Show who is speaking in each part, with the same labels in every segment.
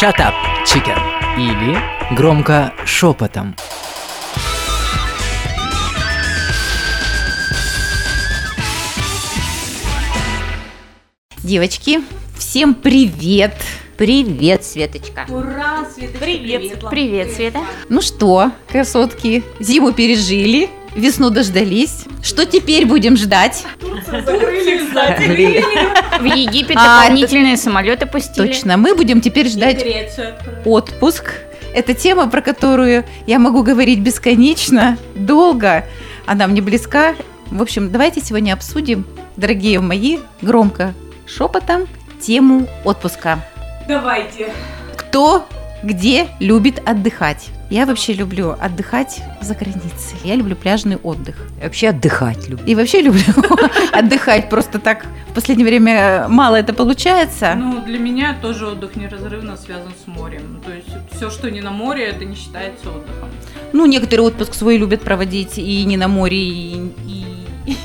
Speaker 1: Shut up, chicken. Или громко шепотом.
Speaker 2: Девочки, всем привет!
Speaker 3: Привет, Светочка.
Speaker 4: Ура, Светочка,
Speaker 3: Привет.
Speaker 4: привет.
Speaker 3: Света.
Speaker 2: Ну что, красотки, зиму пережили, весну дождались. Что теперь будем ждать?
Speaker 4: Закрыли.
Speaker 3: В Египет
Speaker 2: А,
Speaker 3: дополнительные самолеты пустили.
Speaker 2: Точно, мы будем теперь ждать отпуск. Это тема, про которую я могу говорить бесконечно, долго. Она мне близка. В общем, давайте сегодня обсудим, дорогие мои, громко, шепотом, тему отпуска.
Speaker 4: Давайте.
Speaker 2: Кто где любит отдыхать? Я вообще люблю отдыхать за границей. Я люблю пляжный отдых.
Speaker 3: Вообще отдыхать люблю.
Speaker 2: И вообще люблю отдыхать просто так. В последнее время мало это получается.
Speaker 4: Ну, для меня тоже отдых неразрывно связан с морем. То есть все, что не на море, это не считается отдыхом.
Speaker 2: Ну, некоторые отпуск свой любят проводить и не на море, и, и-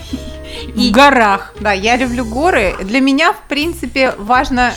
Speaker 4: В горах.
Speaker 5: Да, я люблю горы. Для меня, в принципе, важно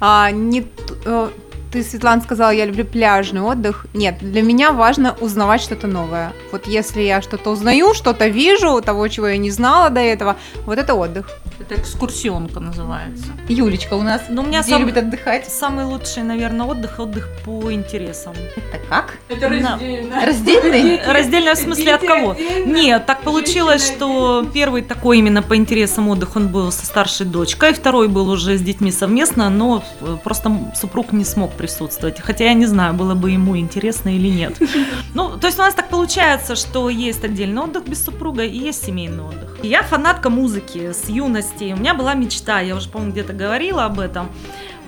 Speaker 5: а, не э, ты, Светлана, сказала, я люблю пляжный отдых. Нет, для меня важно узнавать что-то новое. Вот если я что-то узнаю, что-то вижу, того, чего я не знала до этого, вот это отдых.
Speaker 4: Это экскурсионка называется.
Speaker 2: Юлечка у нас
Speaker 6: Ну, у меня
Speaker 2: где
Speaker 6: сам-
Speaker 2: любит отдыхать?
Speaker 6: Самый лучший, наверное, отдых отдых по интересам.
Speaker 2: Это как?
Speaker 4: Это раздельно.
Speaker 2: Раздельный?
Speaker 6: Раздельно в смысле от кого? Нет, так получилось, что первый такой именно по интересам отдых он был со старшей дочкой, второй был уже с детьми совместно, но просто супруг не смог присутствовать. Хотя я не знаю, было бы ему интересно или нет. Ну, то есть у нас так получается, что есть отдельный отдых без супруга и есть семейный отдых. Я фанатка музыки с юности. У меня была мечта, я уже, по-моему, где-то говорила об этом.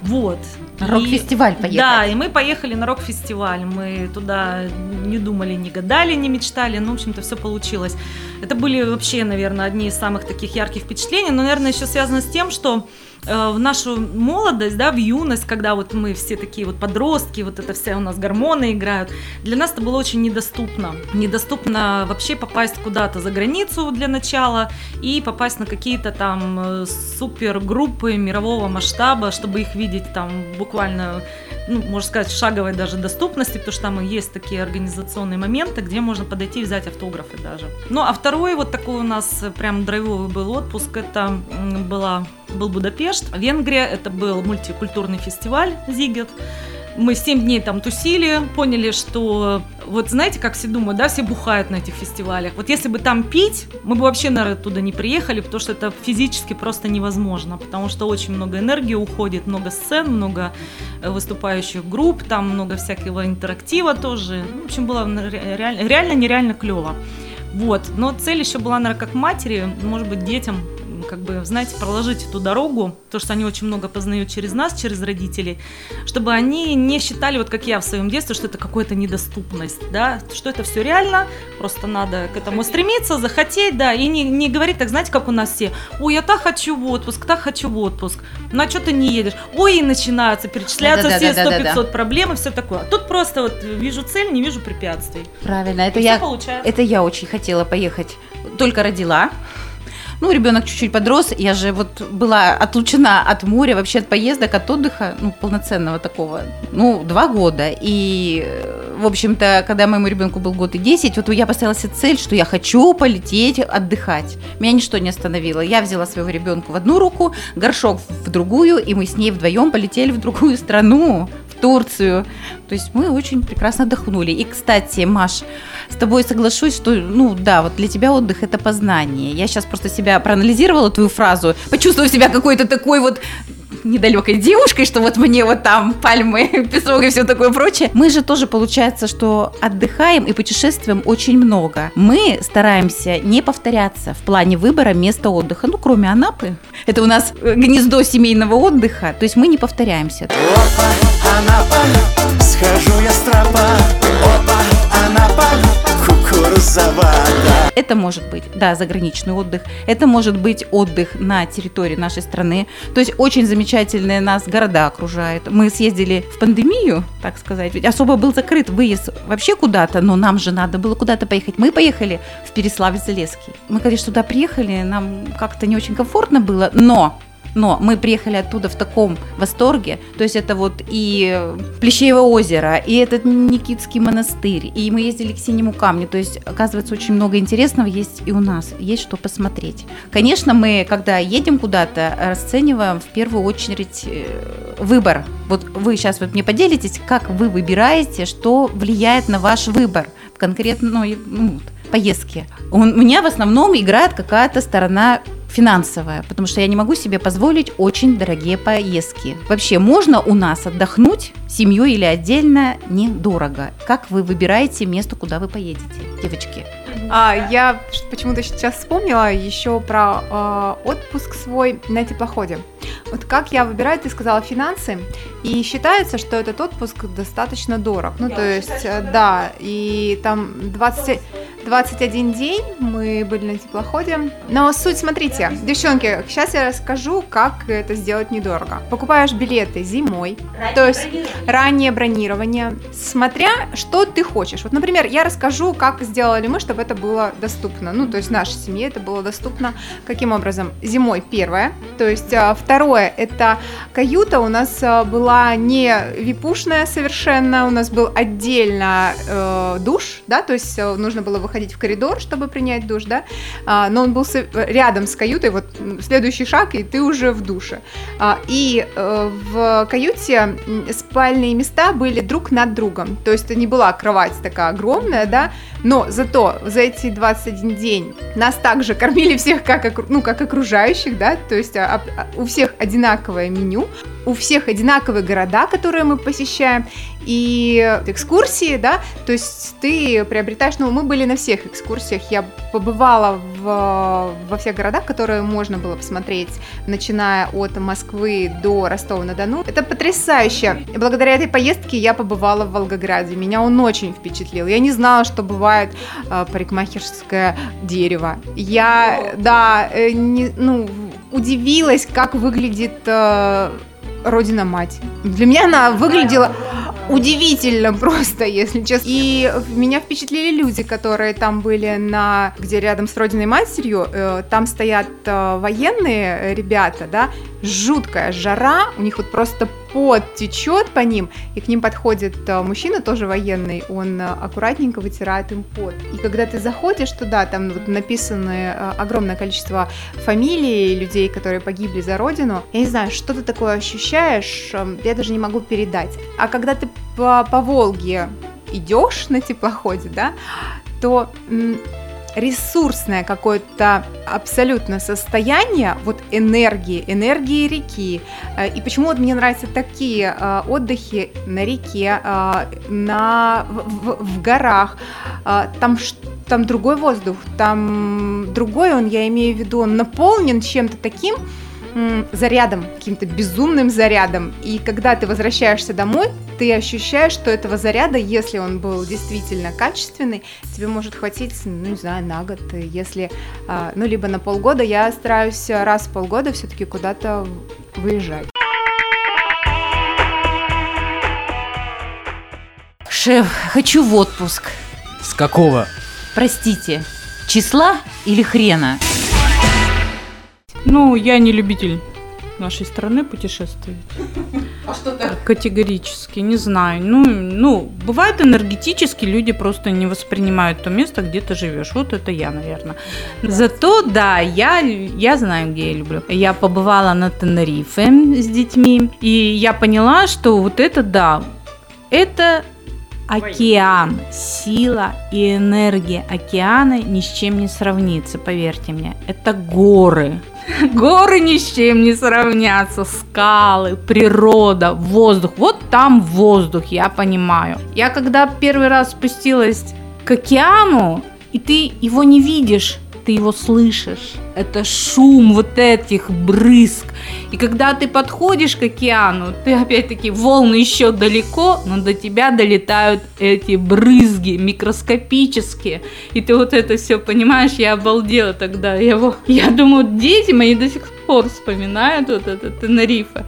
Speaker 6: Вот.
Speaker 2: Рок-фестиваль поехать.
Speaker 6: Да, и мы поехали на рок-фестиваль. Мы туда не думали, не гадали, не мечтали. Ну, в общем-то, все получилось. Это были вообще, наверное, одни из самых таких ярких впечатлений. Но, наверное, еще связано с тем, что в нашу молодость, да, в юность, когда вот мы все такие вот подростки, вот это все у нас гормоны играют, для нас это было очень недоступно. Недоступно вообще попасть куда-то за границу для начала и попасть на какие-то там э, супергруппы мирового масштаба, чтобы их видеть там буквально, ну, можно сказать, шаговой даже доступности, потому что там есть такие организационные моменты, где можно подойти и взять автографы даже. Ну, а второй вот такой у нас прям драйвовый был отпуск, это была, был Будапешт, Венгрия, это был мультикультурный фестиваль Зигет. Мы 7 дней там тусили, поняли, что вот знаете, как все думают, да, все бухают на этих фестивалях. Вот если бы там пить, мы бы вообще, наверное, туда не приехали, потому что это физически просто невозможно, потому что очень много энергии уходит, много сцен, много э, выступающих групп, там много всякого интерактива тоже. Ну, в общем, было ре- реально, реально нереально клево. Вот, но цель еще была, наверное, как матери, может быть, детям, как бы, знаете, проложить эту дорогу, то, что они очень много познают через нас, через родителей, чтобы они не считали, вот как я в своем детстве, что это какая-то недоступность, да, что это все реально, просто надо к этому стремиться, захотеть, да, и не, не говорить так, знаете, как у нас все, ой, я так хочу в отпуск, так хочу в отпуск, ну а что ты не едешь? Ой, и начинаются перечисляться все
Speaker 2: Да-да-да-да-да-да.
Speaker 6: 100-500 проблем и все такое. А Тут просто вот вижу цель, не вижу препятствий.
Speaker 2: Правильно, это
Speaker 6: И
Speaker 2: я, это я очень хотела поехать. Только родила. Ну, ребенок чуть-чуть подрос, я же вот была отлучена от моря, вообще от поездок, от отдыха, ну, полноценного такого, ну, два года. И, э, в общем-то, когда моему ребенку был год и 10, вот я поставила себе цель, что я хочу полететь отдыхать. Меня ничто не остановило. Я взяла своего ребенка в одну руку, горшок в другую, и мы с ней вдвоем полетели в другую страну, Турцию. То есть мы очень прекрасно отдохнули. И, кстати, Маш, с тобой соглашусь, что, ну да, вот для тебя отдых это познание. Я сейчас просто себя проанализировала твою фразу, почувствовала себя какой-то такой вот недалекой девушкой, что вот мне вот там пальмы, песок и все такое прочее. Мы же тоже получается, что отдыхаем и путешествуем очень много. Мы стараемся не повторяться в плане выбора места отдыха, ну кроме Анапы. Это у нас э, гнездо семейного отдыха, то есть мы не повторяемся.
Speaker 7: Опа, Анапа, схожу я с тропа Опа, Анапа, кукурузовая
Speaker 2: Это может быть, да, заграничный отдых. Это может быть отдых на территории нашей страны. То есть очень замечательные нас города окружают. Мы съездили в пандемию, так сказать, ведь особо был закрыт выезд вообще куда-то, но нам же надо было куда-то поехать. Мы поехали в Переславль-Залесский. Мы, конечно, туда приехали, нам как-то не очень комфортно было, но Но мы приехали оттуда в таком восторге. То есть это вот и Плещеево озеро, и этот Никитский монастырь, и мы ездили к Синему камню. То есть, оказывается, очень много интересного есть и у нас, есть что посмотреть. Конечно, мы, когда едем куда-то, расцениваем в первую очередь э, выбор. Вот вы сейчас вот мне поделитесь, как вы выбираете, что влияет на ваш выбор в конкретной ну, вот, поездке. У меня в основном играет какая-то сторона финансовая, потому что я не могу себе позволить очень дорогие поездки. Вообще, можно у нас отдохнуть семьей или отдельно недорого? Как вы выбираете место, куда вы поедете, девочки?
Speaker 5: А, я почему-то сейчас вспомнила еще про э, отпуск свой на теплоходе. Вот как я выбираю, ты сказала финансы, и считается, что этот отпуск достаточно дорог. Ну, то есть, э, да, и там 20, 21 день мы были на теплоходе. Но суть, смотрите, девчонки, сейчас я расскажу, как это сделать недорого. Покупаешь билеты зимой, раннее то есть бронирование. раннее бронирование, смотря что ты хочешь. Вот, например, я расскажу, как сделали мы, чтобы это было доступно. Ну, то есть нашей семье это было доступно. Каким образом? Зимой первое, то есть а, второе, это каюта у нас а, была не випушная совершенно, у нас был отдельно э, душ, да, то есть э, нужно было выходить в коридор, чтобы принять душ, да, а, но он был рядом с каютой, вот следующий шаг, и ты уже в душе. И э, в каюте спальные места были друг над другом, то есть это не была кровать такая огромная, да, но зато за эти 21 день нас также кормили всех как, ну, как окружающих, да, то есть а, а, у всех одинаковое меню, у всех одинаковые города, которые мы посещаем, и экскурсии, да, то есть ты приобретаешь, ну, мы были на всех экскурсиях, я побывала в, во всех городах, которые можно было посмотреть, начиная от Москвы до Ростова-на-Дону. Это потрясающе. И благодаря этой поездке я побывала в Волгограде, меня он очень впечатлил. Я не знала, что бывает э, парикмахерское дерево. Я, да, э, не, ну, удивилась, как выглядит э, родина-мать. Для меня она выглядела удивительно просто, если честно. И меня впечатлили люди, которые там были на, где рядом с родиной матерью, э, там стоят э, военные ребята, да, жуткая жара, у них вот просто пот течет по ним, и к ним подходит э, мужчина, тоже военный, он аккуратненько вытирает им пот. И когда ты заходишь туда, там вот написаны огромное количество фамилий людей, которые погибли за родину, я не знаю, что ты такое ощущаешь, я даже не могу передать. А когда ты по, по Волге идешь на теплоходе, да, то ресурсное какое-то абсолютно состояние вот энергии, энергии реки. Э, и почему вот мне нравятся такие э, отдыхи на реке, э, на, в, в горах, там там другой воздух, там другой он, я имею в виду, он наполнен чем-то таким, зарядом, каким-то безумным зарядом. И когда ты возвращаешься домой, ты ощущаешь, что этого заряда, если он был действительно качественный, тебе может хватить, ну, не знаю, на год. Если, а, ну, либо на полгода. Я стараюсь раз в полгода все-таки куда-то выезжать.
Speaker 2: Шеф, хочу в отпуск.
Speaker 1: С какого?
Speaker 2: Простите, числа или хрена?
Speaker 4: Ну, я не любитель нашей страны путешествовать. А что так? Категорически, не знаю. Ну, ну, бывает энергетически люди просто не воспринимают то место, где ты живешь. Вот это я, наверное. Зато, да, я, я знаю, где я люблю. Я побывала на Тенерифе с детьми, и я поняла, что вот это, да, это океан, сила и энергия океана ни с чем не сравнится, поверьте мне. Это горы. Горы ни с чем не сравнятся, скалы, природа, воздух. Вот там воздух, я понимаю. Я когда первый раз спустилась к океану, и ты его не видишь, ты его слышишь. Это шум вот этих брызг. И когда ты подходишь к океану, ты опять-таки волны еще далеко, но до тебя долетают эти брызги микроскопические. И ты вот это все понимаешь, я обалдела тогда. Я, я думаю, дети мои до сих пор вспоминают вот это Тенерифе.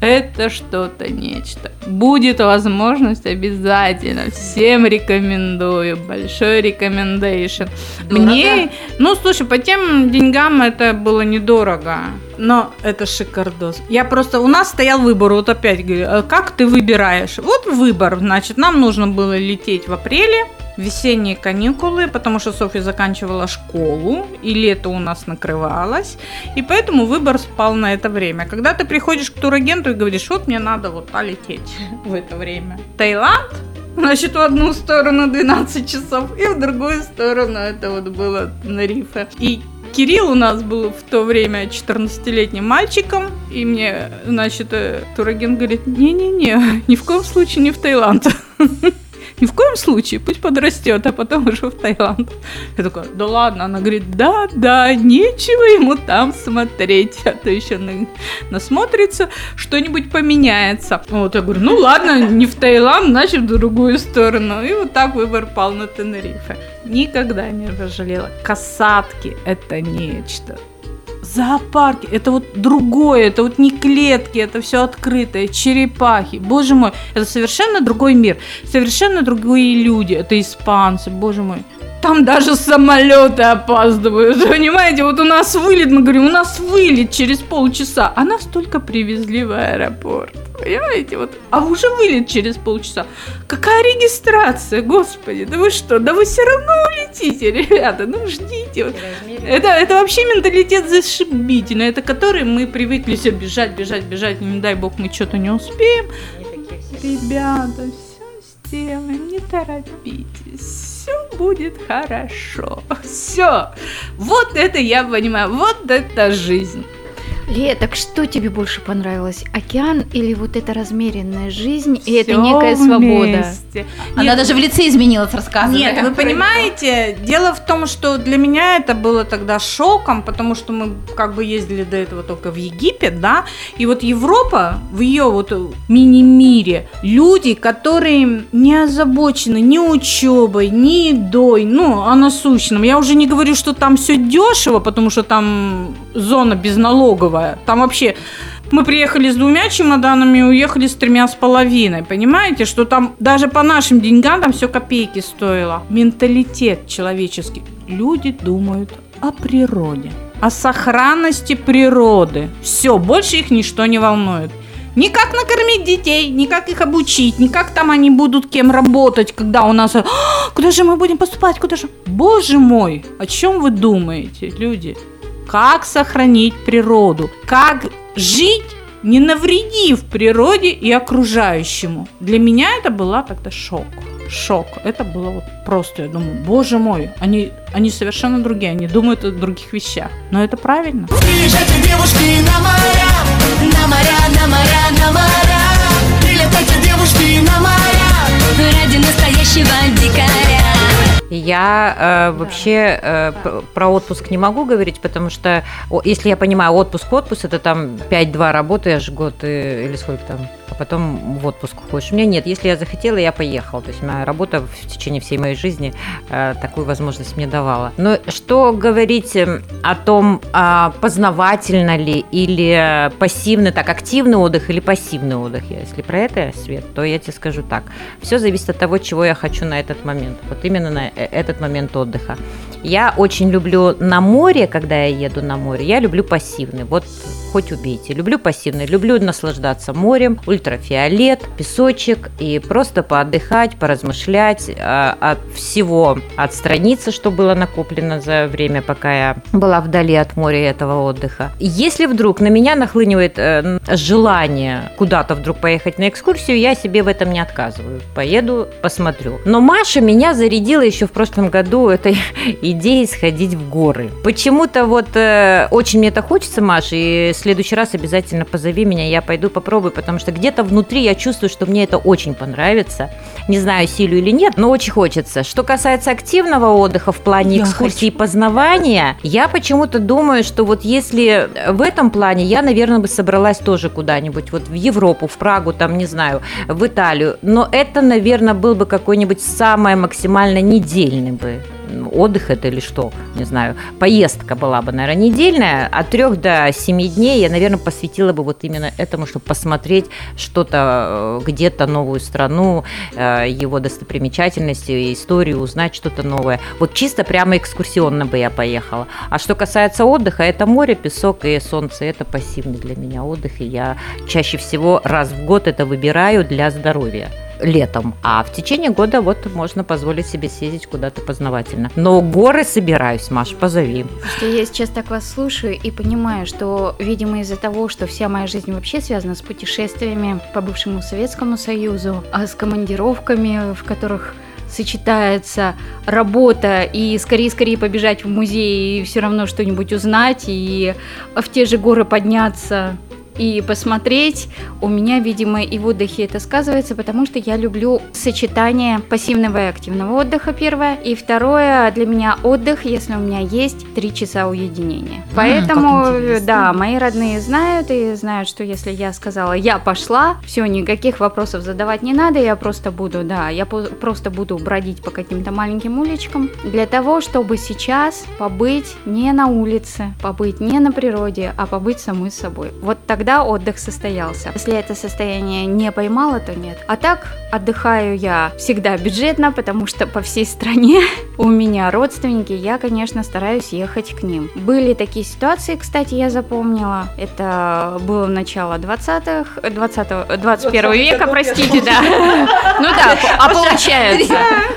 Speaker 4: Это что-то нечто. Будет возможность обязательно. Всем рекомендую. Большой рекомендейшн. Мне, ну слушай, по тем деньгам это было недорого. Но это шикардос. Я просто, у нас стоял выбор, вот опять говорю, «А как ты выбираешь? Вот выбор, значит, нам нужно было лететь в апреле, весенние каникулы, потому что Софья заканчивала школу, и лето у нас накрывалось, и поэтому выбор спал на это время. Когда ты приходишь к турагенту и говоришь, вот мне надо вот лететь в это время. Таиланд, Значит, в одну сторону 12 часов, и в другую сторону это вот было на рифе. И Кирилл у нас был в то время 14-летним мальчиком, и мне, значит, э, турагент говорит, не-не-не, ни в коем случае не в Таиланд. Ни в коем случае, пусть подрастет, а потом уже в Таиланд. Я такая, да ладно. Она говорит, да, да, нечего ему там смотреть. А то еще на, насмотрится, что-нибудь поменяется. Вот я говорю, ну ладно, не в Таиланд, значит в другую сторону. И вот так выбор пал на Тенерифе. Никогда не пожалела. Касатки – это нечто зоопарки, это вот другое, это вот не клетки, это все открытое, черепахи, боже мой, это совершенно другой мир, совершенно другие люди, это испанцы, боже мой. Там даже самолеты опаздывают, понимаете? Вот у нас вылет, мы говорим, у нас вылет через полчаса, а нас только привезли в аэропорт. Понимаете? Вот, а уже вылет через полчаса. Какая регистрация, господи, да вы что, да вы все равно улетите, ребята, ну ждите. Это, это вообще менталитет зашибительный, это который мы привыкли все бежать, бежать, бежать, не дай бог мы что-то не успеем. Ребята, все сделаем, не торопитесь все будет хорошо. Все. Вот это я понимаю, вот это жизнь.
Speaker 3: Ле, так что тебе больше понравилось? Океан или вот эта размеренная жизнь и
Speaker 4: Всё
Speaker 3: это некая свобода?
Speaker 4: вместе.
Speaker 2: Она
Speaker 4: Нет,
Speaker 2: даже в лице изменилась, рассказывая.
Speaker 4: Нет, вы понимаете, дело в том, что для меня это было тогда шоком, потому что мы как бы ездили до этого только в Египет, да, и вот Европа в ее вот мини-мире, люди, которые не озабочены ни учебой, ни едой, ну, о насущном. Я уже не говорю, что там все дешево, потому что там зона безналоговая. Там вообще мы приехали с двумя чемоданами уехали с тремя с половиной. Понимаете, что там даже по нашим деньгам там все копейки стоило. Менталитет человеческий. Люди думают о природе, о сохранности природы. Все, больше их ничто не волнует. Ни как накормить детей, ни как их обучить, ни как там они будут кем работать, когда у нас... «А, Куда же мы будем поступать? Куда же... Боже мой, о чем вы думаете, люди? Как сохранить природу? Как жить, не навредив природе и окружающему? Для меня это была тогда шок. Шок. Это было вот просто, я думаю, боже мой, они, они совершенно другие, они думают о других вещах. Но это правильно.
Speaker 7: Приезжайте, девушки, на моря На моря, на моря, на моря Прилетайте, девушки, на моря
Speaker 8: Ради настоящего дикаря
Speaker 3: Я э, вообще э, про отпуск не могу говорить, потому что, если я понимаю, отпуск, отпуск, это там 5-2 работаешь год э, или сколько там, а потом в отпуск уходишь. У меня нет, если я захотела, я поехала. То есть моя работа в течение всей моей жизни э, такую возможность мне давала. Но что говорить э, о том, а, познавательно ли или пассивный, так, активный отдых или пассивный отдых, если про это, Свет, то я тебе скажу так. Все зависит от того, чего я хочу на этот момент. Вот именно на э- этот момент отдыха. Я очень люблю на море, когда я еду на море, я люблю пассивный. Вот хоть убейте. Люблю пассивный, люблю наслаждаться морем, ультрафиолет, песочек и просто поотдыхать, поразмышлять, а, от всего отстраниться, что было накоплено за время, пока я была вдали от моря этого отдыха. Если вдруг на меня нахлынивает э, желание куда-то вдруг поехать на экскурсию, я себе в этом не отказываю. Поеду, посмотрю. Но Маша меня зарядила еще в прошлом году этой идеей сходить в горы. Почему-то вот э, очень мне это хочется, Маша, и в следующий раз обязательно позови меня, я пойду попробую, потому что где-то внутри я чувствую, что мне это очень понравится. Не знаю, силю или нет, но очень хочется. Что касается активного отдыха в плане
Speaker 2: Я
Speaker 3: экскурсии и познавания, я почему-то думаю, что вот если в этом плане я, наверное, бы собралась тоже куда-нибудь, вот в Европу, в Прагу, там, не знаю, в Италию. Но это, наверное, был бы какой-нибудь самая максимально неделя. Недельный бы отдых это или что, не знаю, поездка была бы, наверное, недельная, от трех до семи дней я, наверное, посвятила бы вот именно этому, чтобы посмотреть что-то э, где-то новую страну, э, его достопримечательности, историю, узнать что-то новое. Вот чисто прямо экскурсионно бы я поехала. А что касается отдыха, это море, песок и солнце, это пассивный для меня отдых, и я чаще всего раз в год это выбираю для здоровья летом, а в течение года вот можно позволить себе съездить куда-то познавательно. Но горы собираюсь, Маш, позови.
Speaker 9: Что я сейчас так вас слушаю и понимаю, что, видимо, из-за того, что вся моя жизнь вообще связана с путешествиями по бывшему Советскому Союзу, а с командировками, в которых сочетается работа и скорее-скорее побежать в музей и все равно что-нибудь узнать и в те же горы подняться и посмотреть. У меня, видимо, и в отдыхе это сказывается, потому что я люблю сочетание пассивного и активного отдыха, первое. И второе, для меня отдых, если у меня есть три часа уединения.
Speaker 2: А,
Speaker 9: Поэтому, да, мои родные знают и знают, что если я сказала, я пошла, все, никаких вопросов задавать не надо, я просто буду, да, я просто буду бродить по каким-то маленьким уличкам для того, чтобы сейчас побыть не на улице, побыть не на природе, а побыть самой собой. Вот тогда отдых состоялся. Если это состояние не поймала, то нет. А так отдыхаю я всегда бюджетно, потому что по всей стране у меня родственники, я, конечно, стараюсь ехать к ним. Были такие ситуации, кстати, я запомнила. Это было начало 20-х, 20 21 века, простите, да. Ну да, а получается,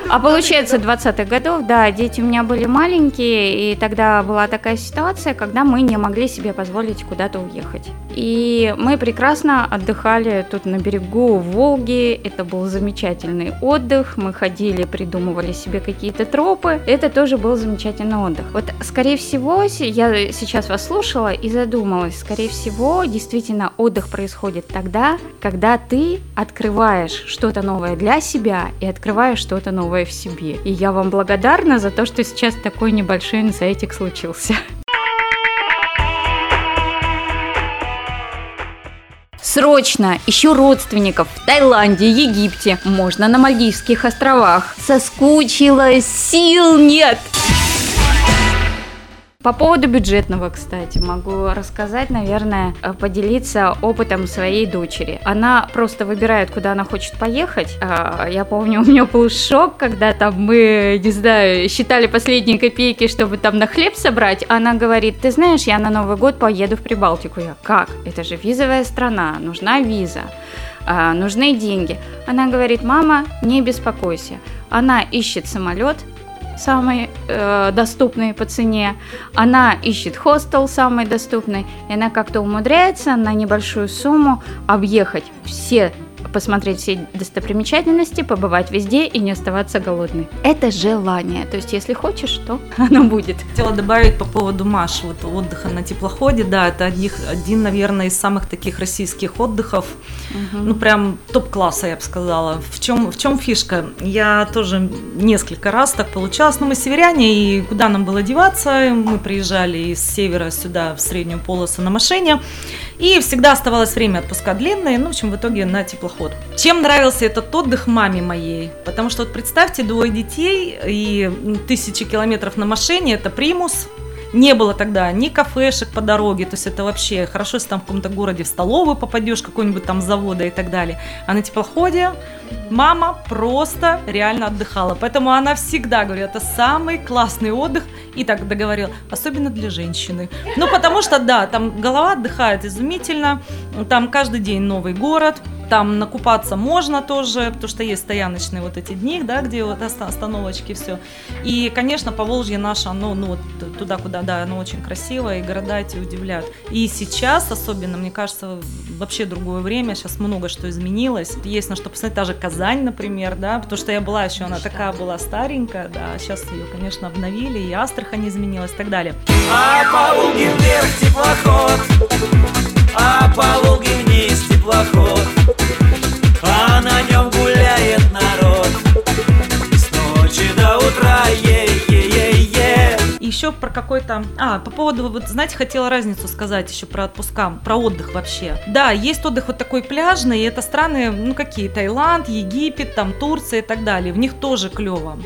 Speaker 9: а получается 20-х годов, да, дети у меня были маленькие, и тогда была такая ситуация, когда мы не могли себе позволить куда-то уехать. И мы прекрасно отдыхали тут на берегу Волги, это был замечательный отдых, мы ходили, придумывали себе какие-то тропы, это тоже был замечательный отдых. Вот, скорее всего, я сейчас вас слушала и задумалась, скорее всего, действительно отдых происходит тогда, когда ты открываешь что-то новое для себя и открываешь что-то новое в себе. И я вам благодарна за то, что сейчас такой небольшой инсайтик случился. Срочно ищу родственников в Таиланде, Египте, можно на Мальдивских островах. Соскучилась, сил нет. По поводу бюджетного, кстати, могу рассказать, наверное, э, поделиться опытом своей дочери. Она просто выбирает, куда она хочет поехать. А, Я помню, у меня был шок, когда там мы, не знаю, считали последние копейки, чтобы там на хлеб собрать. Она говорит, ты знаешь, я на Новый год поеду в Прибалтику. Я, как? Это же визовая страна, нужна виза. а, нужны деньги. Она говорит, мама, не беспокойся. Она ищет самолет, самый э, доступный по цене. Она ищет хостел самый доступный. И она как-то умудряется на небольшую сумму объехать все посмотреть все достопримечательности, побывать везде и не оставаться голодной. Это желание. То есть, если хочешь, то оно будет.
Speaker 6: Хотела добавить по поводу Маши, вот отдыха на теплоходе, да, это одних, один, наверное, из самых таких российских отдыхов, ну прям топ-класса, я бы сказала. В чем, в чем фишка? Я тоже несколько раз так получалось, но мы северяне, и куда нам было деваться, мы приезжали из севера сюда в среднюю полосу на машине, и всегда оставалось время отпуска длинные, ну, в общем, в итоге на теплоход. Чем нравился этот отдых маме моей? Потому что вот представьте, двое детей и тысячи километров на машине, это примус, не было тогда ни кафешек по дороге, то есть это вообще хорошо, если там в каком-то городе в столовую попадешь, какой-нибудь там завода и так далее. А на теплоходе мама просто реально отдыхала. Поэтому она всегда говорит, это самый классный отдых. И так договорила, особенно для женщины. Ну, потому что, да, там голова отдыхает изумительно. Там каждый день новый город. Там накупаться можно тоже, потому что есть стояночные вот эти дни, да, где вот оста- остановочки, все. И, конечно, Поволжье наше, оно, ну, вот туда, куда, да, оно очень красиво, и города эти удивляют. И сейчас, особенно, мне кажется, вообще другое время, сейчас много что изменилось. Есть на что посмотреть, та же Казань, например, да, потому что я была еще, она такая была старенькая, да, сейчас ее, конечно, обновили, и Астрахань изменилась и так далее.
Speaker 7: А по Волге вверх теплоход А по Волге вниз теплоход А на нем гуляет народ С ночи до утра
Speaker 6: еще про какой-то... А, по поводу, вот, знаете, хотела разницу сказать еще про отпуска, про отдых вообще. Да, есть отдых вот такой пляжный, и это страны, ну какие, Таиланд, Египет, там Турция и так далее. В них тоже клево.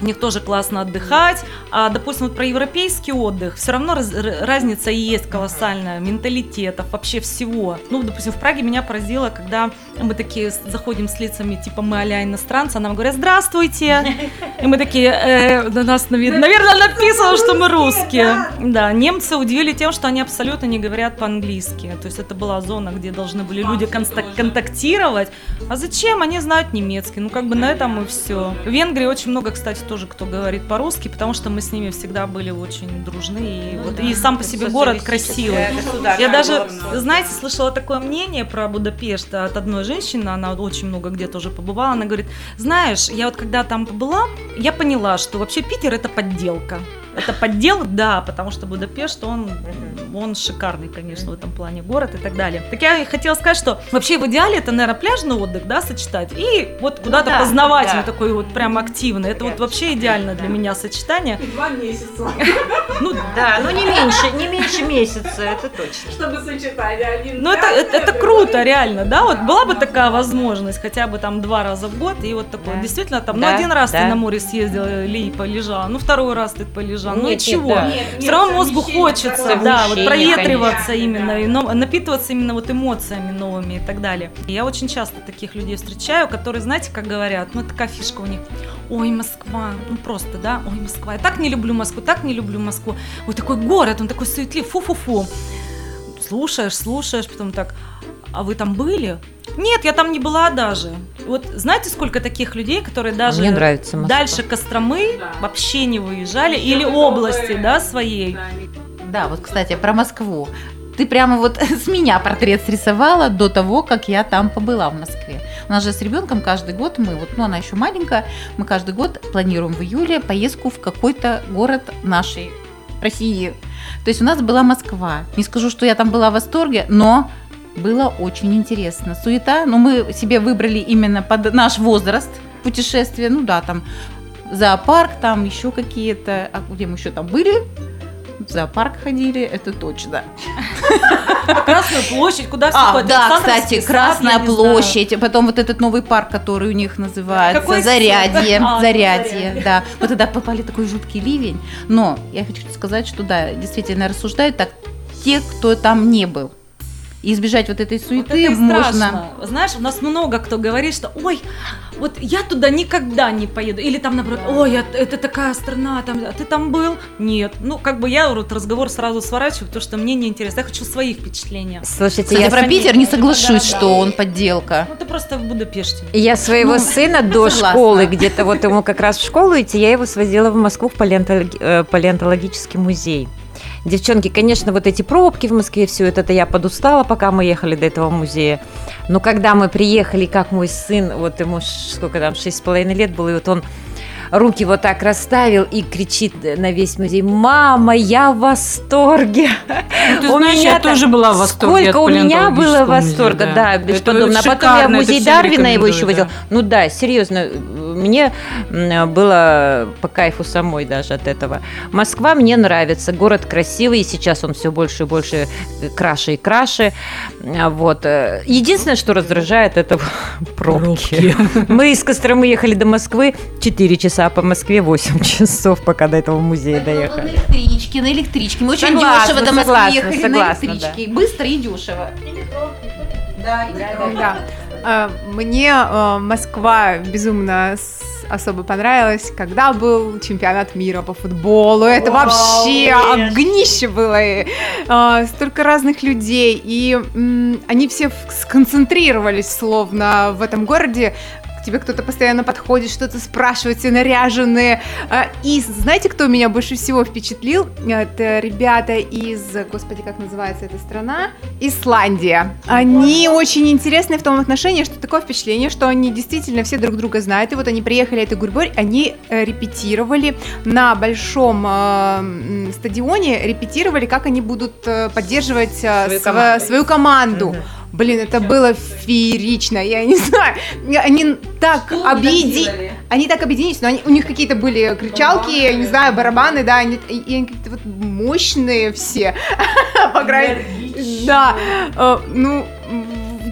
Speaker 6: У них тоже классно отдыхать. А, допустим, вот про европейский отдых, все равно раз- разница есть колоссальная, менталитетов, вообще всего. Ну, допустим, в Праге меня поразило, когда мы такие заходим с лицами, типа мы а иностранцы, а нам говорят «Здравствуйте!» И мы такие, э, на нас, наверное, написано, что мы русские. Да, немцы удивили тем, что они абсолютно не говорят по-английски. То есть это была зона, где должны были люди контактировать. А зачем? Они знают немецкий. Ну, как бы на этом и все. В Венгрии очень много, кстати, тоже кто говорит по-русски, потому что мы с ними всегда были очень дружны. И, вот, и сам по себе город красивый. Я даже, знаете, слышала такое мнение про Будапешт от одной женщины, она очень много где тоже побывала, она говорит, знаешь, я вот когда там побыла, я поняла, что вообще Питер это подделка. Это подделка, да, потому что Будапешт, он, он шикарный, конечно, в этом плане город и так далее. Так я и хотела сказать, что вообще в идеале это, наверное, пляжный отдых, да, сочетать, и вот куда-то
Speaker 3: да,
Speaker 6: познавательный
Speaker 3: да.
Speaker 6: такой вот прям активный. Это вот вообще идеально для меня сочетание.
Speaker 4: Два месяца,
Speaker 6: Ну,
Speaker 3: Да, ну не меньше, не меньше месяца, это точно.
Speaker 4: чтобы сочетать один
Speaker 6: Ну, это, это, круто, реально, да, вот была бы такая возможность, хотя бы там два раза в год, и вот такое, действительно, там, ну, один раз ты на море съездил или полежал, ну, второй раз ты полежал, ну, и
Speaker 3: Нет, нет,
Speaker 6: чего?
Speaker 3: да.
Speaker 6: Все равно мозгу хочется, да, вот проветриваться
Speaker 3: конечно.
Speaker 6: именно, и но- напитываться именно вот эмоциями новыми и так далее. И я очень часто таких людей встречаю, которые, знаете, как говорят, ну, такая фишка у них, ой, Москва, ну, просто, да, ой, Москва, я так не люблю Москву, так не люблю Москву, ой, такой город, он такой суетлив, фу-фу-фу слушаешь, слушаешь, потом так, а вы там были? Нет, я там не была даже. Вот знаете, сколько таких людей, которые даже
Speaker 3: Мне нравится Москва.
Speaker 6: дальше Костромы вообще не выезжали, или области, да, своей.
Speaker 2: Да, вот, кстати, про Москву. Ты прямо вот с меня портрет срисовала до того, как я там побыла в Москве. У нас же с ребенком каждый год мы, вот, ну она еще маленькая, мы каждый год планируем в июле поездку в какой-то город нашей России. То есть у нас была Москва. Не скажу, что я там была в восторге, но было очень интересно. Суета, но мы себе выбрали именно под наш возраст путешествия. Ну да, там зоопарк, там еще какие-то. А где мы еще там были? В зоопарк ходили, это точно.
Speaker 6: Красную площадь, куда все
Speaker 2: А, да, кстати, Красная площадь, потом вот этот новый парк, который у них называется Зарядье,
Speaker 6: А,
Speaker 2: Зарядье,
Speaker 6: Зарядье.
Speaker 2: да. Вот тогда попали такой жуткий ливень. Но я хочу сказать, что да, действительно рассуждают так те, кто там не был. И избежать вот этой
Speaker 6: Вот
Speaker 2: суеты
Speaker 6: это и
Speaker 2: можно.
Speaker 6: страшно. Знаешь, у нас много кто говорит, что ой, вот я туда никогда не поеду. Или там, наоборот, ой, а- это такая страна, там, а ты там был? Нет. Ну, как бы я вот разговор сразу сворачиваю, потому что мне неинтересно. Я хочу свои впечатления.
Speaker 3: Слушайте,
Speaker 2: Кстати,
Speaker 3: я,
Speaker 2: про Питер не соглашусь,
Speaker 6: Да, да.
Speaker 2: что он подделка.
Speaker 6: Ну, ты просто в Будапеште.
Speaker 3: я своего
Speaker 2: Ну,
Speaker 3: сына до
Speaker 2: согласна.
Speaker 3: школы, где-то вот ему как раз в школу идти, я его свозила в Москву в э, палеонтологический музей. Девчонки, конечно, вот эти пробки в Москве, все это, это я подустала, пока мы ехали до этого музея. Но когда мы приехали, как мой сын, вот ему сколько там, шесть с половиной лет было, и вот он руки вот так расставил и кричит на весь музей, мама, я в восторге.
Speaker 4: Ну, ты
Speaker 3: У
Speaker 4: знаешь,
Speaker 3: меня
Speaker 4: я тоже была в восторге
Speaker 3: Сколько у меня было восторга,
Speaker 4: музея,
Speaker 3: да,
Speaker 4: Это
Speaker 3: бесподобно. А потом я в музей Дарвина его еще возил. Ну да, серьезно, мне было по кайфу самой даже от этого. Москва мне нравится, город красивый, и сейчас он все больше и больше э, краше и краше. А, Вот. э, Единственное, что раздражает, это пробки. Мы из Костромы ехали до Москвы 4 часа, а по Москве 8 часов, пока до этого музея
Speaker 2: На
Speaker 3: доехали.
Speaker 2: электричке, на электричке. Мы очень
Speaker 3: Согласна,
Speaker 2: дешево до Москвы
Speaker 3: согласна,
Speaker 2: ехали
Speaker 3: согласна,
Speaker 2: на электричке. Быстро и дешево. Да, и
Speaker 5: Да. Э, Мне э, Москва безумно особо понравилась, когда был чемпионат мира по футболу. Это вообще огнище было. и, э, Столько разных людей. И м, они все сконцентрировались словно в этом городе. Тебе кто-то постоянно подходит, что-то спрашивает, все наряженные. А, И знаете, кто меня больше всего впечатлил? Это ребята из, господи, как называется эта страна? Исландия. Они очень интересны в том отношении, что такое впечатление, что они действительно все друг друга знают. И вот они приехали этой гурьбой, они э, репетировали на большом э, стадионе, репетировали, как они будут э, поддерживать
Speaker 3: Свою
Speaker 5: сва-
Speaker 3: команду.
Speaker 5: свою команду. Блин, это было феерично, я не знаю. Они так объединились. Они так объединились, но они- у них какие-то были кричалки, я не знаю, барабаны, да, они, и они какие-то вот мощные все. По крайней Да. Э, Ну,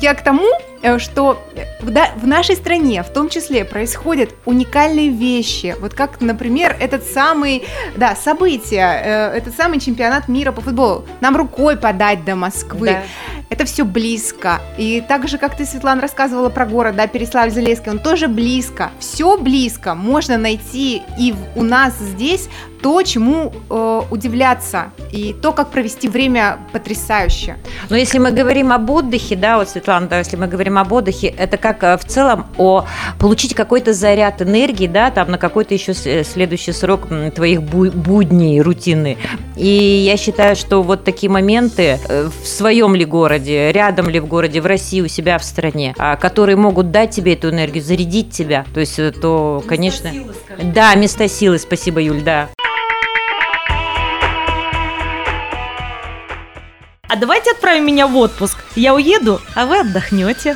Speaker 5: я к тому, э, что в, нашей стране в том числе происходят уникальные вещи. Вот как, например, этот самый, да, событие, э, этот самый чемпионат мира по футболу. Нам рукой подать до Москвы.
Speaker 3: Да.
Speaker 5: Это все близко. И так же, как ты, Светлана, рассказывала про город, да, Переславль-Залесский, он тоже близко. Все близко. Можно найти и у нас здесь то, чему э, удивляться. И то, как провести время потрясающе.
Speaker 3: Но если мы говорим об отдыхе, да, вот, Светлана, да, если мы говорим об отдыхе, это как э, в целом о получить какой-то заряд энергии, да, там на какой-то еще с- следующий срок твоих бу- будней, рутины. И я считаю, что вот такие моменты э, в своем ли городе, рядом ли в городе, в России, у себя в стране, а, которые могут дать тебе эту энергию, зарядить тебя, то есть, э, то, конечно...
Speaker 6: Силы.
Speaker 3: Да, места силы, спасибо, Юль, да.
Speaker 6: А давайте отправим меня в отпуск. Я уеду, а вы отдохнете.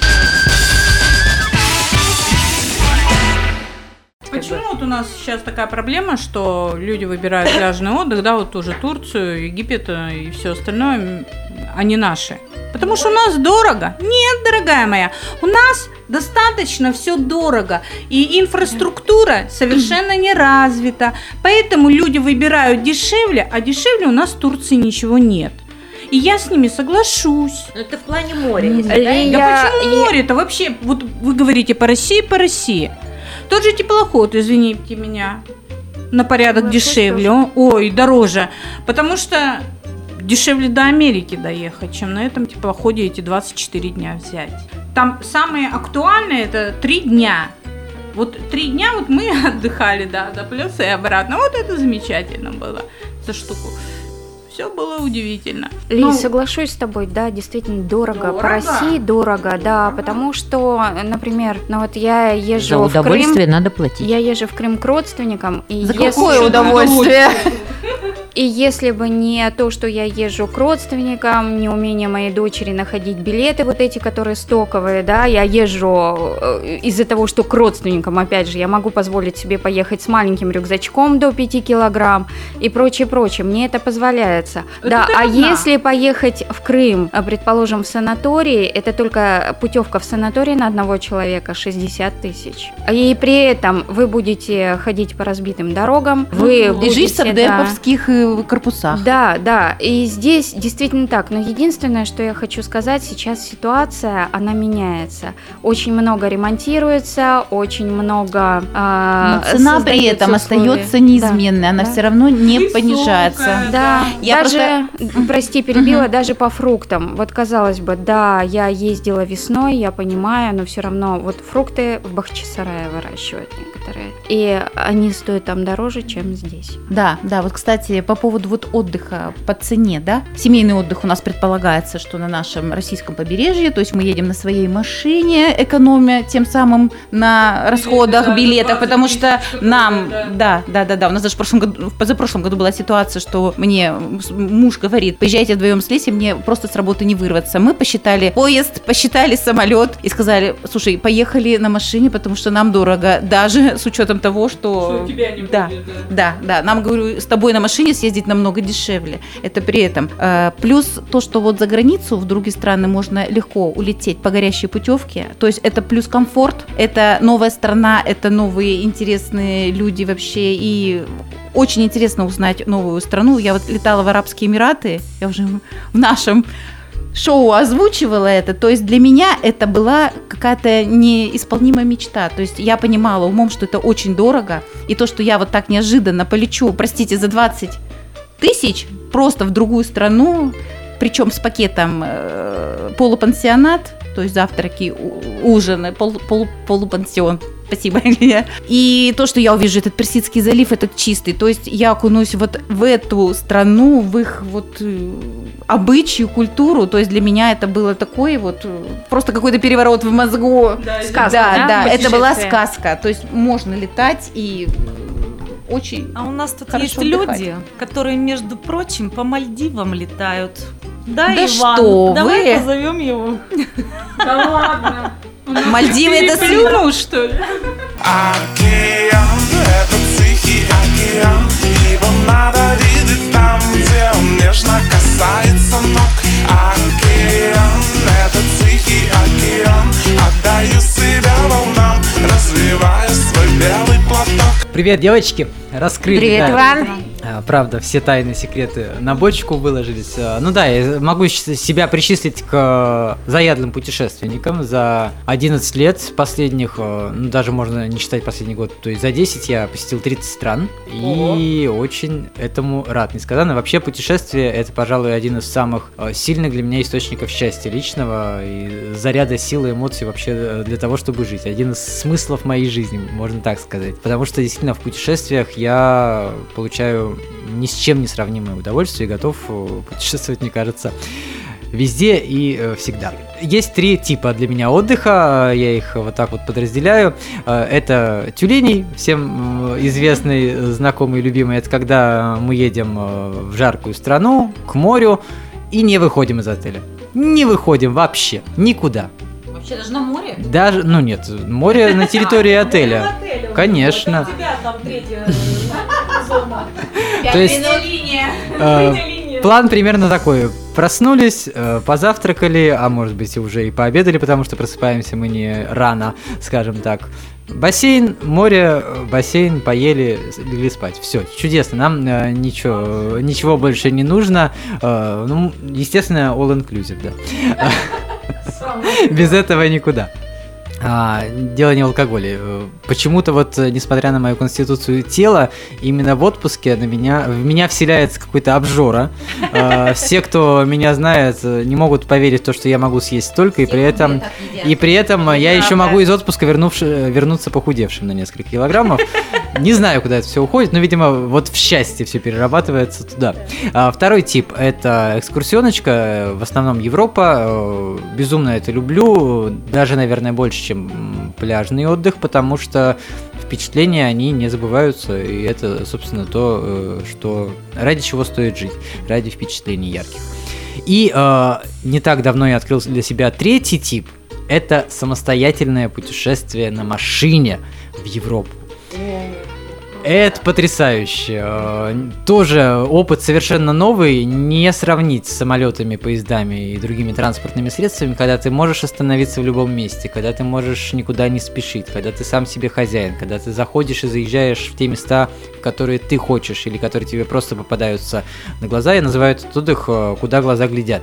Speaker 4: Почему вот у нас сейчас такая проблема, что люди выбирают пляжный отдых, да, вот тоже Турцию, Египет э, и все остальное, м, а не наши? Потому что у нас дорого. Нет, дорогая моя, у нас достаточно все дорого. И инфраструктура совершенно не развита. Поэтому люди выбирают дешевле, а дешевле у нас в Турции ничего нет. И я с ними соглашусь.
Speaker 3: Это в плане моря.
Speaker 4: Да
Speaker 9: Я-
Speaker 4: почему
Speaker 9: я-
Speaker 4: море-то вообще? Вот вы говорите по России, по России. Тот же теплоход, извините меня, на порядок
Speaker 9: Ой,
Speaker 4: дешевле. О, Ой, дороже. Потому что дешевле до Америки доехать, чем на этом теплоходе эти 24 дня взять. Там самые актуальные это 3 дня. Вот три дня вот мы отдыхали, да, до плюса и обратно. Вот это замечательно было за штуку. Все было удивительно.
Speaker 9: Лиз,
Speaker 4: Ну,
Speaker 9: соглашусь с тобой, да, действительно дорого. По
Speaker 4: Дорого.
Speaker 9: России дорого, да, потому что, например, ну вот я езжу
Speaker 3: За
Speaker 9: в Крым,
Speaker 3: удовольствие надо платить.
Speaker 9: я езжу в Крым к родственникам, и
Speaker 2: За
Speaker 9: если-
Speaker 2: какое удовольствие?
Speaker 9: И если бы не то, что я езжу к родственникам, не умение моей дочери находить билеты, вот эти, которые стоковые, да, я езжу э, из-за того, что к родственникам, опять же, я могу позволить себе поехать с маленьким рюкзачком до 5 килограмм и прочее, прочее, мне это позволяется.
Speaker 4: Это
Speaker 9: да, а
Speaker 4: одна.
Speaker 9: если поехать в Крым, а, предположим, в санатории, это только путевка в санаторий на одного человека 60 тысяч. И при этом вы будете ходить по разбитым дорогам, вы
Speaker 2: И
Speaker 9: будете,
Speaker 2: жить в
Speaker 9: да,
Speaker 2: сардеповских э, корпусах.
Speaker 9: да, да, и здесь действительно так. Но единственное, что я хочу сказать, сейчас ситуация, она меняется. Очень много ремонтируется, очень много. а,
Speaker 2: Но цена при этом
Speaker 9: условий.
Speaker 2: остается неизменной, она
Speaker 9: да.
Speaker 2: все равно не
Speaker 4: Высокая,
Speaker 2: понижается.
Speaker 9: Да,
Speaker 2: Я
Speaker 9: даже, прости, перебила, даже по фруктам. Вот казалось бы, да, я ездила весной, я понимаю, но все равно вот фрукты в Бахчисарае выращивают некоторые. И они стоят там дороже, чем здесь.
Speaker 2: Да, да, вот, кстати, по поводу вот отдыха по цене, да, семейный отдых у нас предполагается, что на нашем российском побережье, то есть мы едем на своей машине, экономя тем самым на расходах,
Speaker 4: да,
Speaker 2: билетах,
Speaker 4: 20
Speaker 2: потому что нам, да, да, да, да, у нас даже в прошлом году, в позапрошлом году была ситуация, что мне муж говорит, поезжайте вдвоем с Лесей, мне просто с работы не вырваться. Мы посчитали поезд, посчитали самолет и сказали, слушай, поехали на машине, потому что нам дорого, даже с учетом того, что... да, да, да. Нам, говорю, с тобой на машине съездить намного дешевле. Это при этом. Э, Плюс то, что вот за границу, в другие страны можно легко улететь по горящей путевке. То есть это плюс комфорт, это новая страна, это новые интересные люди вообще. И очень интересно узнать новую страну. Я вот летала в Арабские Эмираты, я уже в нашем шоу озвучивала это, то есть для меня это была какая-то неисполнимая мечта. То есть я понимала умом, что это очень дорого, и то, что я вот так неожиданно полечу, простите, за 20 тысяч просто в другую страну, причем с пакетом э, полупансионат, то есть завтраки, ужины, пол, пол- полупансион. Спасибо, Илья. И то, что я увижу этот Персидский залив, этот чистый. То есть я окунусь вот в эту страну, в их вот э, обычаю, культуру. То есть для меня это было такой вот э, просто какой-то переворот в мозгу.
Speaker 9: Сказка,
Speaker 2: да,
Speaker 9: да,
Speaker 2: да, это была сказка. То есть можно летать и очень
Speaker 6: А у нас тут есть
Speaker 2: отдыхать.
Speaker 6: люди, которые, между прочим, по Мальдивам летают. Да,
Speaker 2: да
Speaker 6: Иван,
Speaker 2: что
Speaker 6: давай
Speaker 2: вы?
Speaker 6: позовем его.
Speaker 4: Да ладно.
Speaker 2: Мальдивы это
Speaker 4: слюнул, что ли?
Speaker 10: Океан, это тихий океан Его надо видеть там, где он нежно касается ног Океан, это тихий океан Отдаю себя волнам, развиваю свой белый платок
Speaker 1: Привет, девочки! Раскрыли.
Speaker 3: Привет,
Speaker 1: да.
Speaker 3: Иван.
Speaker 1: А, Правда, все тайны, секреты на бочку выложились. А, Ну да, я могу себя причислить к э, заядлым путешественникам. За 11 лет последних, э, ну даже можно не считать последний год, то есть за 10 я посетил 30 стран. И очень этому рад, несказанно. Вообще путешествие это, пожалуй, один из самых э, сильных для меня источников счастья личного и заряда сил и эмоций вообще для того, чтобы жить. Один из смыслов моей жизни, можно так сказать. Потому что действительно в путешествиях я получаю ни с чем не сравнимое удовольствие и готов э, путешествовать, мне кажется, везде и э, всегда. Есть три типа для меня отдыха, э, я их вот так вот подразделяю. Это тюленей, всем известный, знакомый, любимый. Это когда мы едем в жаркую страну, к морю и не выходим из отеля. Не выходим вообще, никуда.
Speaker 2: Вообще даже на море?
Speaker 1: Даже, ну нет, море на территории отеля. Конечно. То есть э, план примерно такой. Проснулись, э, позавтракали, а может быть уже и пообедали, потому что просыпаемся мы не рано, скажем так. Бассейн, море, э, бассейн, поели, легли спать. Все, чудесно. Нам э, ничего, ничего больше не нужно. Э, ну, естественно, all inclusive, да. Без этого никуда. А, дело не в алкоголе. Э, Почему-то вот, э, несмотря на мою конституцию тела, именно в отпуске на меня, в меня вселяется какой-то обжора. А, Все, кто меня знает, э, не могут поверить в то, что я могу съесть столько, и при этом, и при этом э, я еще могу из отпуска вернувши- вернуться похудевшим на несколько килограммов. Не знаю, куда это все уходит, но, видимо, вот в счастье все перерабатывается туда. А, Второй тип – это экскурсионочка, э, в основном Европа. Э, Безумно это люблю, даже, наверное, больше, чем пляжный отдых, потому что впечатления, они не забываются, и это, собственно, то, э, что ради чего стоит жить, ради впечатлений ярких. И э, не так давно я открыл для себя третий тип. Это самостоятельное путешествие на машине в Европу. Это потрясающе. Э, Тоже опыт совершенно новый, не сравнить с самолетами, поездами и другими транспортными средствами, когда ты можешь остановиться в любом месте, когда ты можешь никуда не спешить, когда ты сам себе хозяин, когда ты заходишь и заезжаешь в те места, в которые ты хочешь или которые тебе просто попадаются на глаза. Я называю этот отдых э, «Куда глаза глядят».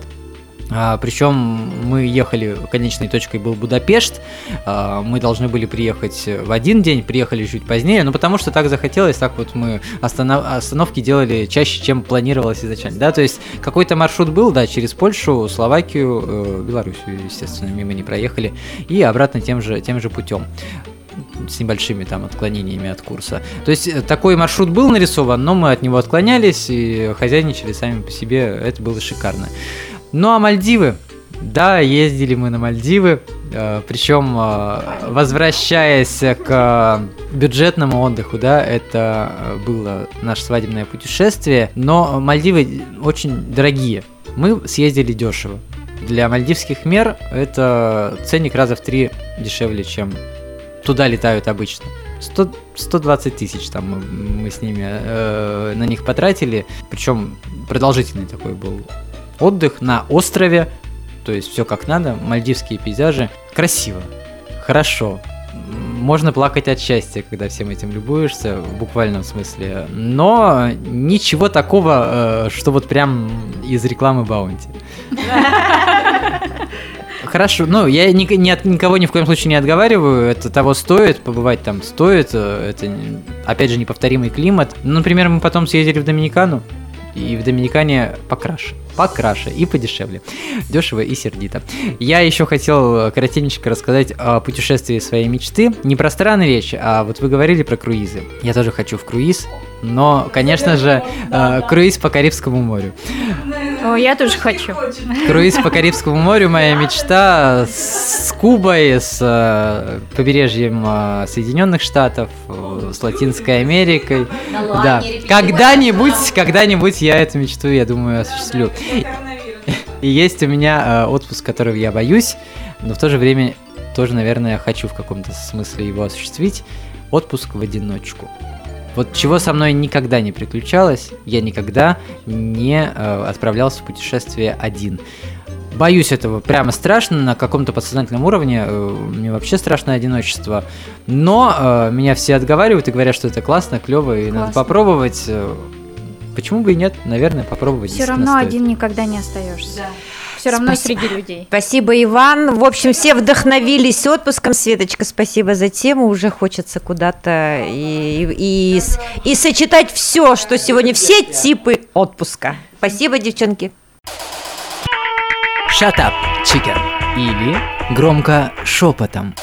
Speaker 1: А, причем мы ехали, конечной точкой был Будапешт, а, мы должны были приехать в один день, приехали чуть позднее, ну потому что так захотелось, так вот мы останов- остановки делали чаще, чем планировалось изначально, да, то есть какой-то маршрут был, да, через Польшу, Словакию, э, Белоруссию, естественно, мимо не проехали, и обратно тем же, тем же путем с небольшими там отклонениями от курса. То есть э, такой маршрут был нарисован, но мы от него отклонялись и хозяйничали сами по себе, это было шикарно. Ну а Мальдивы? Да, ездили мы на Мальдивы, э, причем э, возвращаясь к бюджетному отдыху, да, это э, было наше свадебное путешествие, но Мальдивы очень дорогие. Мы съездили дешево. Для мальдивских мер это ценник раза в три дешевле, чем туда летают обычно. 100, 120 тысяч там мы, мы с ними э, на них потратили. Причем продолжительный такой был отдых на острове. То есть все как надо, мальдивские пейзажи. Красиво, хорошо. Можно плакать от счастья, когда всем этим любуешься, в буквальном смысле. Но ничего такого, э, что вот прям из рекламы Баунти. Хорошо, ну я ни, ни от никого ни в коем случае не отговариваю, это того стоит, побывать там стоит, это опять же неповторимый климат. Ну, например, мы потом съездили в Доминикану, и в Доминикане покраше, покраше и подешевле, дешево и сердито. Я еще хотел коротенько рассказать о путешествии своей мечты. Не про страны речь, а вот вы говорили про круизы. Я тоже хочу в круиз, но, конечно же, э, круиз по Карибскому морю.
Speaker 9: О, я тоже хочу.
Speaker 1: Круиз по Карибскому морю моя мечта с Кубой, с э, побережьем э, Соединенных Штатов, с Латинской Америкой. Да. Когда-нибудь, когда-нибудь я эту мечту, я думаю, осуществлю. И есть у меня э, отпуск, которого я боюсь, но в то же время тоже, наверное, хочу в каком-то смысле его осуществить. Отпуск в одиночку. Вот чего со мной никогда не приключалось, я никогда не э, отправлялся в путешествие один. боюсь этого прямо страшно на каком-то подсознательном уровне. э, Мне вообще страшно одиночество. Но э, меня все отговаривают и говорят, что это классно, клево и надо
Speaker 9: Классно.
Speaker 1: попробовать. Почему бы и нет? Наверное, попробовать.
Speaker 9: Все равно
Speaker 1: стоит.
Speaker 9: один никогда не остаешься. Все равно
Speaker 3: Спасибо.
Speaker 9: среди людей.
Speaker 3: Спасибо, Иван. В общем, все вдохновились отпуском. Светочка, спасибо за тему. Уже хочется куда-то и, и, и и сочетать все, что сегодня все типы отпуска. Спасибо, девчонки.
Speaker 1: Shut up, chicken. Или громко шепотом.